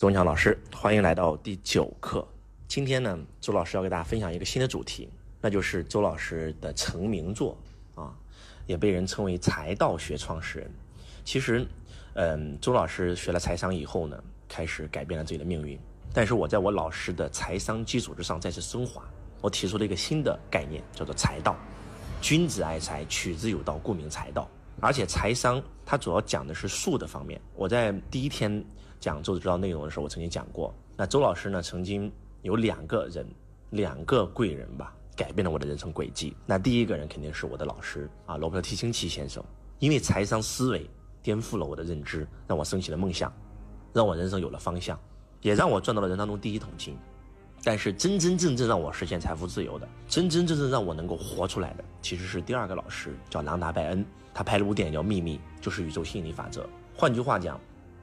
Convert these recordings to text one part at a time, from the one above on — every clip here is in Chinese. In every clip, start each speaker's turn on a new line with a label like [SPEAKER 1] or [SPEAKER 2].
[SPEAKER 1] 钟强老师，欢迎来到第九课。今天呢，周老师要给大家分享一个新的主题，那就是周老师的成名作啊，也被人称为财道学创始人。其实，嗯，周老师学了财商以后呢，开始改变了自己的命运。但是我在我老师的财商基础之上再次升华，我提出了一个新的概念，叫做财道。君子爱财，取之有道，故名财道。而且财商它主要讲的是术的方面。我在第一天。讲周知道内容的时候，我曾经讲过。那周老师呢，曾经有两个人，两个贵人吧，改变了我的人生轨迹。那第一个人肯定是我的老师啊，罗伯特提清奇先生，因为财商思维颠覆了我的认知，让我升起了梦想，让我人生有了方向，也让我赚到了人当中第一桶金。但是真真正正让我实现财富自由的，真真正正让我能够活出来的，其实是第二个老师，叫朗达·拜恩。他拍了部电影叫《秘密》，就是宇宙吸引力法则。换句话讲。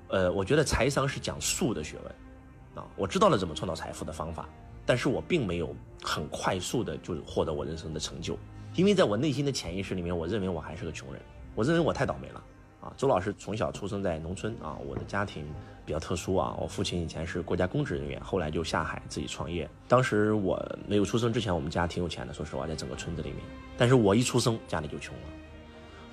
[SPEAKER 1] 呃，我觉得财商是讲术的学问，啊，我知道了怎么创造财富的方法，但是我并没有很快速的就获得我人生的成就，因为在我内心的潜意识里面，我认为我还是个穷人，我认为我太倒霉了，啊，周老师从小出生在农村啊，我的家庭比较特殊啊，我父亲以前是国家公职人员，后来就下海自己创业，当时我没有出生之前，我们家挺有钱的，说实话，在整个村子里面，但是我一出生家里就穷了，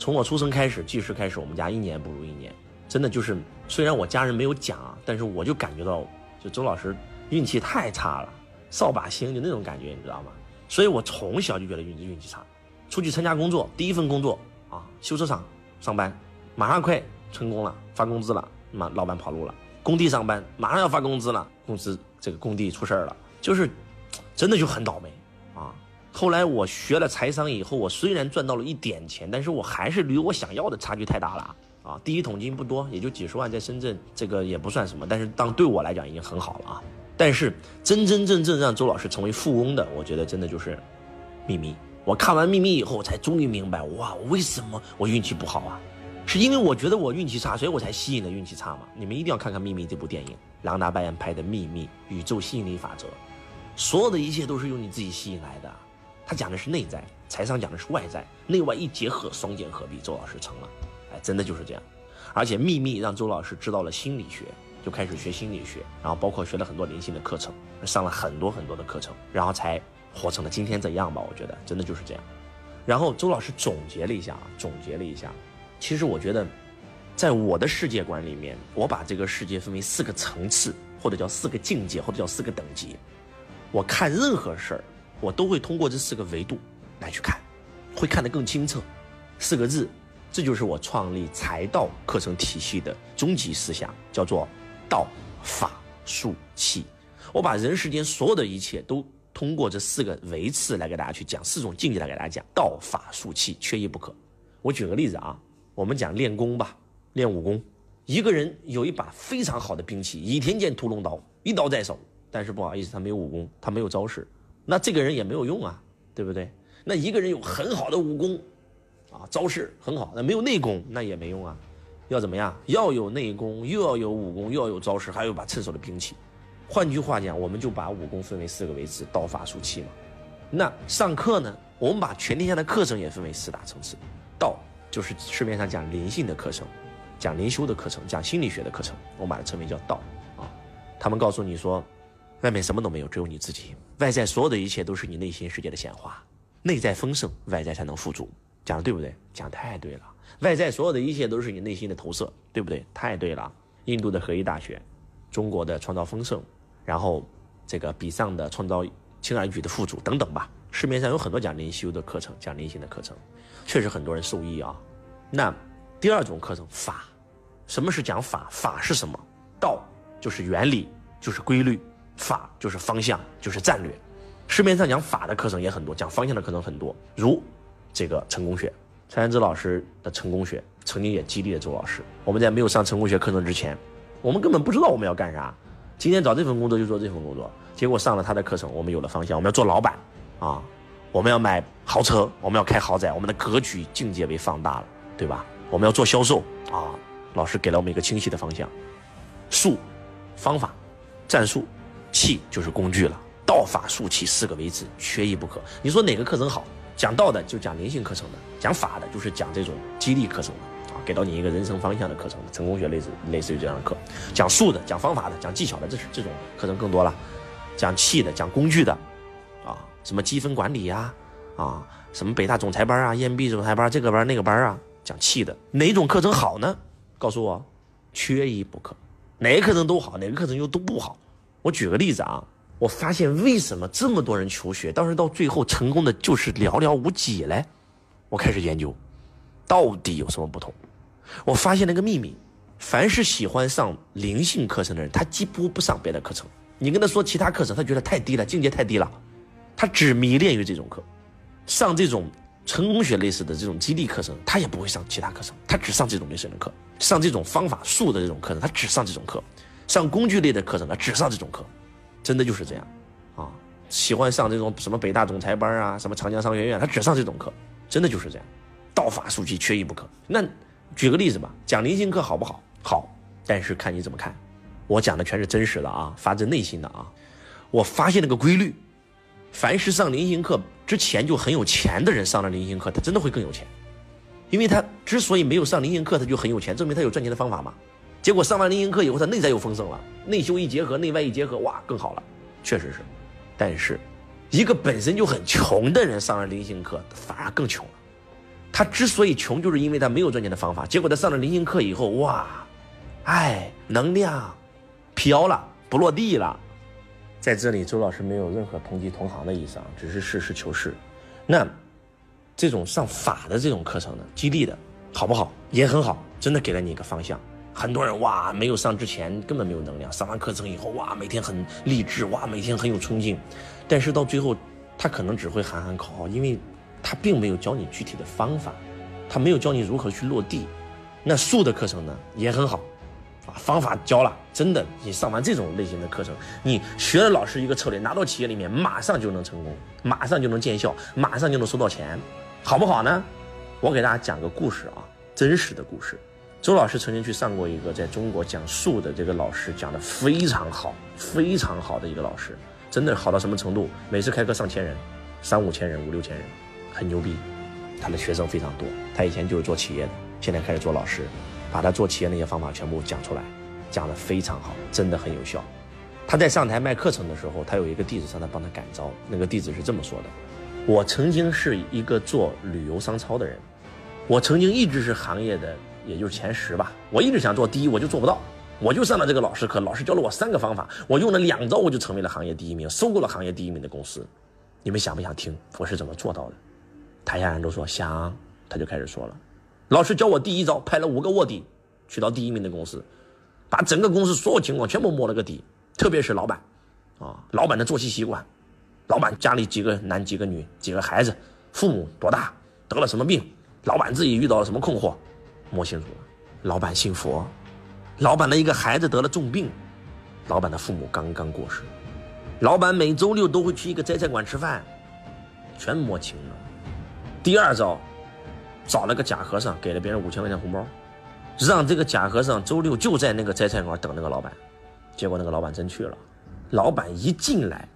[SPEAKER 1] 从我出生开始，记事开始，我们家一年不如一年。真的就是，虽然我家人没有讲啊，但是我就感觉到，就周老师运气太差了，扫把星就那种感觉，你知道吗？所以我从小就觉得运气运气差。出去参加工作，第一份工作啊，修车厂上班，马上快成功了，发工资了，妈老板跑路了。工地上班，马上要发工资了，公司这个工地出事儿了，就是真的就很倒霉。后来我学了财商以后，我虽然赚到了一点钱，但是我还是离我想要的差距太大了。啊，第一桶金不多，也就几十万，在深圳这个也不算什么，但是当对我来讲已经很好了啊。但是真真正正让周老师成为富翁的，我觉得真的就是《秘密》。我看完《秘密》以后，才终于明白，哇，为什么我运气不好啊？是因为我觉得我运气差，所以我才吸引了运气差嘛。你们一定要看看《秘密》这部电影，朗达·拜恩拍的《秘密》，宇宙吸引力法则，所有的一切都是由你自己吸引来的。他讲的是内在，财商讲的是外在，内外一结合，双剑合璧，周老师成了。哎真的就是这样，而且秘密让周老师知道了心理学，就开始学心理学，然后包括学了很多灵性的课程，上了很多很多的课程，然后才活成了今天这样吧。我觉得真的就是这样。然后周老师总结了一下啊，总结了一下，其实我觉得，在我的世界观里面，我把这个世界分为四个层次，或者叫四个境界，或者叫四个等级。我看任何事儿，我都会通过这四个维度来去看，会看得更清澈。四个字。这就是我创立财道课程体系的终极思想，叫做道、法、术、器。我把人世间所有的一切都通过这四个维次来给大家去讲，四种境界来给大家讲，道、法、术、器缺一不可。我举个例子啊，我们讲练功吧，练武功，一个人有一把非常好的兵器，倚天剑、屠龙刀，一刀在手，但是不好意思，他没有武功，他没有招式，那这个人也没有用啊，对不对？那一个人有很好的武功。啊，招式很好，那没有内功那也没用啊，要怎么样？要有内功，又要有武功，又要有招式，还有把趁手的兵器。换句话讲，我们就把武功分为四个维次：道、法、术、器嘛。那上课呢，我们把全天下的课程也分为四大层次。道就是市面上讲灵性的课程，讲灵修的课程，讲心理学的课程，我们把它称为叫道啊。他们告诉你说，外面什么都没有，只有你自己。外在所有的一切都是你内心世界的显化，内在丰盛，外在才能富足。讲的对不对？讲太对了。外在所有的一切都是你内心的投射，对不对？太对了。印度的合一大学，中国的创造丰盛，然后这个比上的创造轻而易举的富足等等吧。市面上有很多讲灵修的课程，讲灵性的课程，确实很多人受益啊。那第二种课程法，什么是讲法？法是什么？道就是原理，就是规律；法就是方向，就是战略。市面上讲法的课程也很多，讲方向的课程很多，如。这个成功学，蔡元之老师的成功学曾经也激励了周老师。我们在没有上成功学课程之前，我们根本不知道我们要干啥。今天找这份工作就做这份工作，结果上了他的课程，我们有了方向。我们要做老板啊，我们要买豪车，我们要开豪宅，我们的格局境界被放大了，对吧？我们要做销售啊，老师给了我们一个清晰的方向。术，方法，战术，器就是工具了。道法术器四个维次，缺一不可。你说哪个课程好？讲道的就讲灵性课程的，讲法的就是讲这种激励课程的啊。给到你一个人生方向的课程，成功学类似类似于这样的课，讲术的、讲方法的、讲技巧的，这是这种课程更多了，讲气的、讲工具的，啊，什么积分管理呀，啊，什么北大总裁班啊、EMB 总裁班这个班那个班啊，讲气的，哪种课程好呢？告诉我，缺一不可，哪个课程都好，哪个课程又都不好。我举个例子啊。我发现为什么这么多人求学，但是到最后成功的就是寥寥无几嘞？我开始研究，到底有什么不同？我发现了一个秘密：凡是喜欢上灵性课程的人，他几乎不上别的课程。你跟他说其他课程，他觉得太低了，境界太低了，他只迷恋于这种课。上这种成功学类似的这种激励课程，他也不会上其他课程，他只上这种类型的课。上这种方法术的这种课程，他只上这种课。上工具类的课程，他只上这种课。真的就是这样，啊，喜欢上这种什么北大总裁班啊，什么长江商学院，他只上这种课，真的就是这样，道法术技缺一不可。那举个例子吧，讲灵性课好不好？好，但是看你怎么看。我讲的全是真实的啊，发自内心的啊。我发现了个规律，凡是上灵性课之前就很有钱的人，上了灵性课，他真的会更有钱，因为他之所以没有上灵性课，他就很有钱，证明他有赚钱的方法嘛。结果上完灵性课以后，他内在又丰盛了，内修一结合，内外一结合，哇，更好了，确实是。但是，一个本身就很穷的人上了灵性课，反而更穷了。他之所以穷，就是因为他没有赚钱的方法。结果他上了灵性课以后，哇，哎，能量飘了，不落地了。在这里，周老师没有任何抨击同行的意思啊，只是实事求是。那这种上法的这种课程呢，激励的好不好？也很好，真的给了你一个方向。很多人哇，没有上之前根本没有能量，上完课程以后哇，每天很励志哇，每天很有冲劲，但是到最后，他可能只会喊喊口号，因为，他并没有教你具体的方法，他没有教你如何去落地。那术的课程呢也很好，啊，方法教了，真的，你上完这种类型的课程，你学了老师一个策略，拿到企业里面马上就能成功，马上就能见效，马上就能收到钱，好不好呢？我给大家讲个故事啊，真实的故事。周老师曾经去上过一个在中国讲术的这个老师讲的非常好，非常好的一个老师，真的好到什么程度？每次开课上千人，三五千人，五六千人，很牛逼。他的学生非常多，他以前就是做企业的，现在开始做老师，把他做企业那些方法全部讲出来，讲的非常好，真的很有效。他在上台卖课程的时候，他有一个弟子上来帮他感召，那个弟子是这么说的：“我曾经是一个做旅游商超的人，我曾经一直是行业的。”也就是前十吧，我一直想做第一，我就做不到。我就上了这个老师课，老师教了我三个方法，我用了两招，我就成为了行业第一名，收购了行业第一名的公司。你们想不想听我是怎么做到的？台下人都说想，他就开始说了。老师教我第一招，派了五个卧底去到第一名的公司，把整个公司所有情况全部摸了个底，特别是老板，啊，老板的作息习惯，老板家里几个男几个女，几个孩子，父母多大，得了什么病，老板自己遇到了什么困惑。摸清楚了，老板信佛，老板的一个孩子得了重病，老板的父母刚刚过世，老板每周六都会去一个斋菜馆吃饭，全摸清了。第二招，找了个假和尚，给了别人五千块钱红包，让这个假和尚周六就在那个斋菜馆等那个老板，结果那个老板真去了，老板一进来，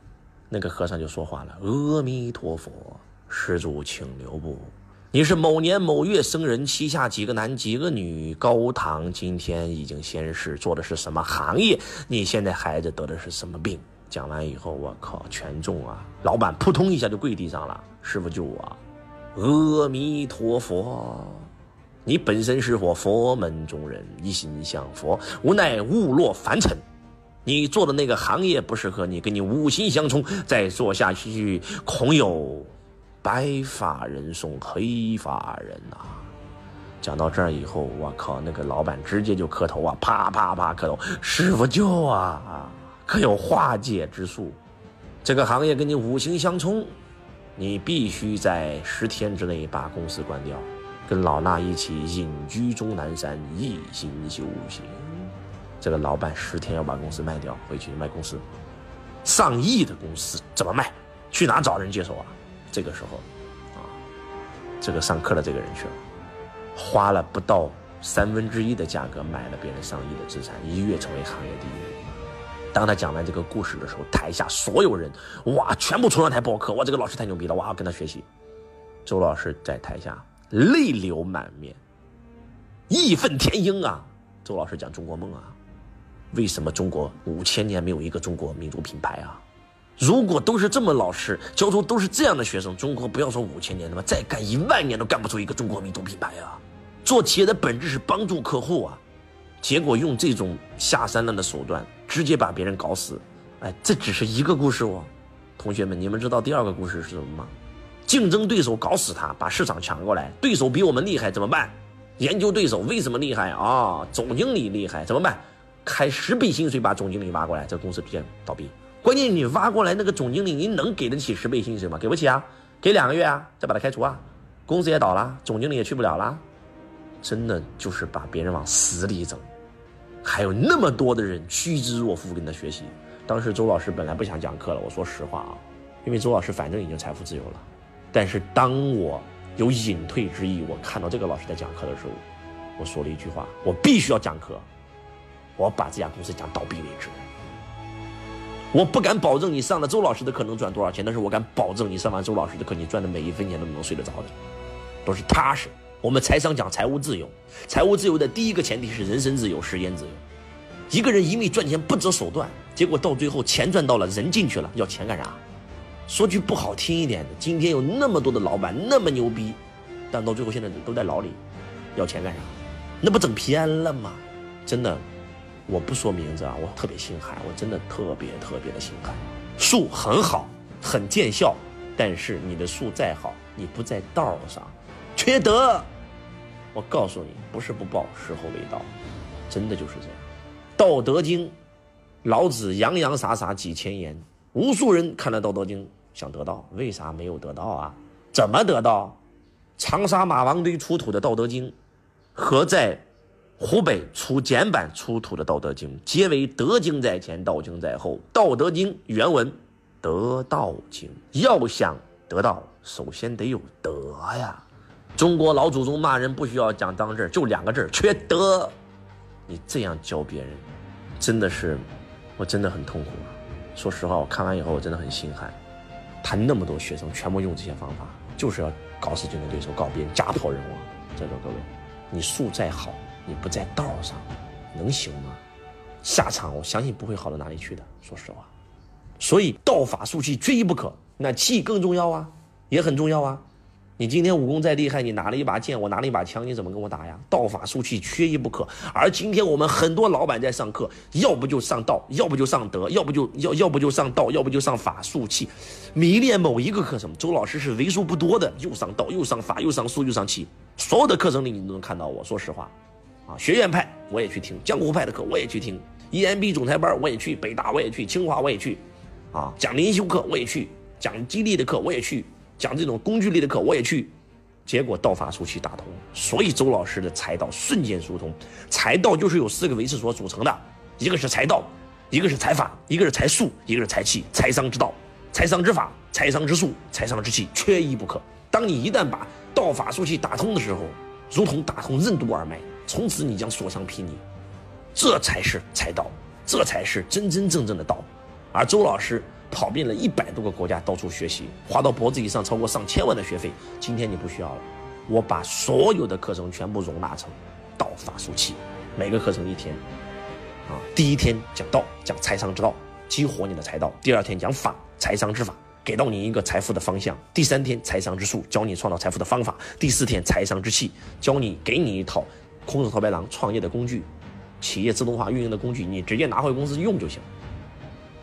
[SPEAKER 1] 那个和尚就说话了：“阿弥陀佛，施主请留步。”你是某年某月生人，膝下几个男几个女？高堂今天已经仙逝，做的是什么行业？你现在孩子得的是什么病？讲完以后，我靠，全中啊！老板扑通一下就跪地上了，师傅救我！阿弥陀佛！你本身是我佛门中人，一心向佛，无奈误落凡尘。你做的那个行业不适合你，跟你五行相冲，再做下去恐有。白发人送黑发人呐！讲到这儿以后，我靠，那个老板直接就磕头啊，啪啪啪磕头，师傅救啊！可有化解之术？这个行业跟你五行相冲，你必须在十天之内把公司关掉，跟老衲一起隐居终南山，一心修行。这个老板十天要把公司卖掉，回去卖公司，上亿的公司怎么卖？去哪找人接手啊？这个时候，啊，这个上课的这个人去了，花了不到三分之一的价格买了别人上亿的资产，一跃成为行业第一。当他讲完这个故事的时候，台下所有人哇，全部冲上台报课，哇，这个老师太牛逼了，哇，跟他学习。周老师在台下泪流满面，义愤填膺啊！周老师讲中国梦啊，为什么中国五千年没有一个中国民族品牌啊？如果都是这么老实教出都是这样的学生，中国不要说五千年了吧，再干一万年都干不出一个中国民族品牌啊！做企业的本质是帮助客户啊，结果用这种下三滥的手段，直接把别人搞死。哎，这只是一个故事哦，同学们，你们知道第二个故事是什么吗？竞争对手搞死他，把市场抢过来，对手比我们厉害怎么办？研究对手为什么厉害啊？总经理厉害怎么办？开十倍薪水把总经理挖过来，这公司必然倒闭。关键你挖过来那个总经理，你能给得起十倍薪水吗？给不起啊，给两个月啊，再把他开除啊，公司也倒了，总经理也去不了了。真的就是把别人往死里整，还有那么多的人趋之若鹜跟他学习。当时周老师本来不想讲课了，我说实话啊，因为周老师反正已经财富自由了。但是当我有隐退之意，我看到这个老师在讲课的时候，我说了一句话：我必须要讲课，我把这家公司讲倒闭为止。我不敢保证你上了周老师的课能赚多少钱，但是我敢保证你上完周老师的课，你赚的每一分钱都能睡得着的，都是踏实。我们财商讲财务自由，财务自由的第一个前提是人身自由、时间自由。一个人一味赚钱不择手段，结果到最后钱赚到了，人进去了，要钱干啥？说句不好听一点的，今天有那么多的老板那么牛逼，但到最后现在都在牢里，要钱干啥？那不整偏了吗？真的。我不说名字啊，我特别心寒，我真的特别特别的心寒。术很好，很见效，但是你的术再好，你不在道上，缺德。我告诉你，不是不报，时候未到，真的就是这样。《道德经》，老子洋洋洒洒几千言，无数人看了《道德经》想得到，为啥没有得到啊？怎么得到？长沙马王堆出土的《道德经》，何在？湖北出简版出土的《道德经》，皆为德经在前，道经在后。《道德经》原文：得道经。要想得道，首先得有德呀。中国老祖宗骂人不需要讲脏字，就两个字：缺德。你这样教别人，真的是，我真的很痛苦。说实话，我看完以后我真的很心寒。他那么多学生全部用这些方法，就是要搞死竞争对手，搞别人家破人亡。在座各位，你术再好。你不在道上，能行吗？下场我相信不会好到哪里去的。说实话，所以道法术器缺一不可。那气更重要啊，也很重要啊。你今天武功再厉害，你拿了一把剑，我拿了一把枪，你怎么跟我打呀？道法术器缺一不可。而今天我们很多老板在上课，要不就上道，要不就上德，要不就要要不就上道，要不就上法术器，迷恋某一个课程。周老师是为数不多的，又上道，又上法，又上术，又上气，所有的课程里你都能看到我。说实话。啊，学院派我也去听，江湖派的课我也去听，EMB 总裁班我也去，北大我也去，清华我也去，啊，讲灵修课我也去，讲激励的课我也去，讲这种工具类的课我也去，结果道法术器打通，所以周老师的财道瞬间疏通。财道就是由四个维次所组成的，一个是财道，一个是财法，一个是财术，一个是财气，财商之道，财商之法，财商之术，财商之气，缺一不可。当你一旦把道法术器打通的时候，如同打通任督二脉。从此你将所向披靡，这才是财道，这才是真真正正的道。而周老师跑遍了一百多个国家，到处学习，花到脖子以上超过上千万的学费。今天你不需要了，我把所有的课程全部容纳成道法术器，每个课程一天，啊，第一天讲道，讲财商之道，激活你的财道；第二天讲法，财商之法。给到你一个财富的方向。第三天财商之术，教你创造财富的方法。第四天财商之气，教你给你一套空手套白狼创业的工具，企业自动化运营的工具，你直接拿回公司用就行。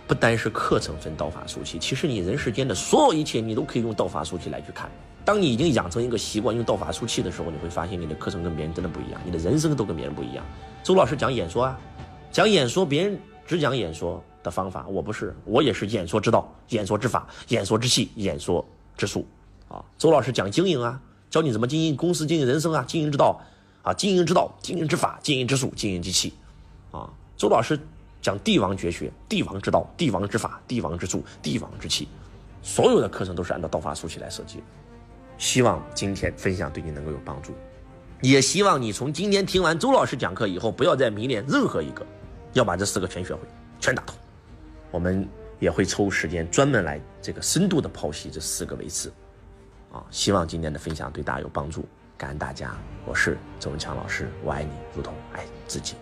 [SPEAKER 1] 不单是课程分道法术器，其实你人世间的所有一切，你都可以用道法术器来去看。当你已经养成一个习惯用道法术器的时候，你会发现你的课程跟别人真的不一样，你的人生都跟别人不一样。周老师讲演说啊，讲演说，别人只讲演说。的方法，我不是，我也是演说之道、演说之法、演说之气、演说之术，啊，周老师讲经营啊，教你怎么经营公司、经营人生啊，经营之道，啊，经营之道、经营之法、经营之术、经营之气，啊，周老师讲帝王绝学、帝王之道、帝王之法、帝王之术、帝王之气，所有的课程都是按照道法术器来设计。希望今天分享对你能够有帮助，也希望你从今天听完周老师讲课以后，不要再迷恋任何一个，要把这四个全学会，全打通。我们也会抽时间专门来这个深度的剖析这四个维次，啊，希望今天的分享对大家有帮助。感恩大家，我是周文强老师，我爱你如同爱自己。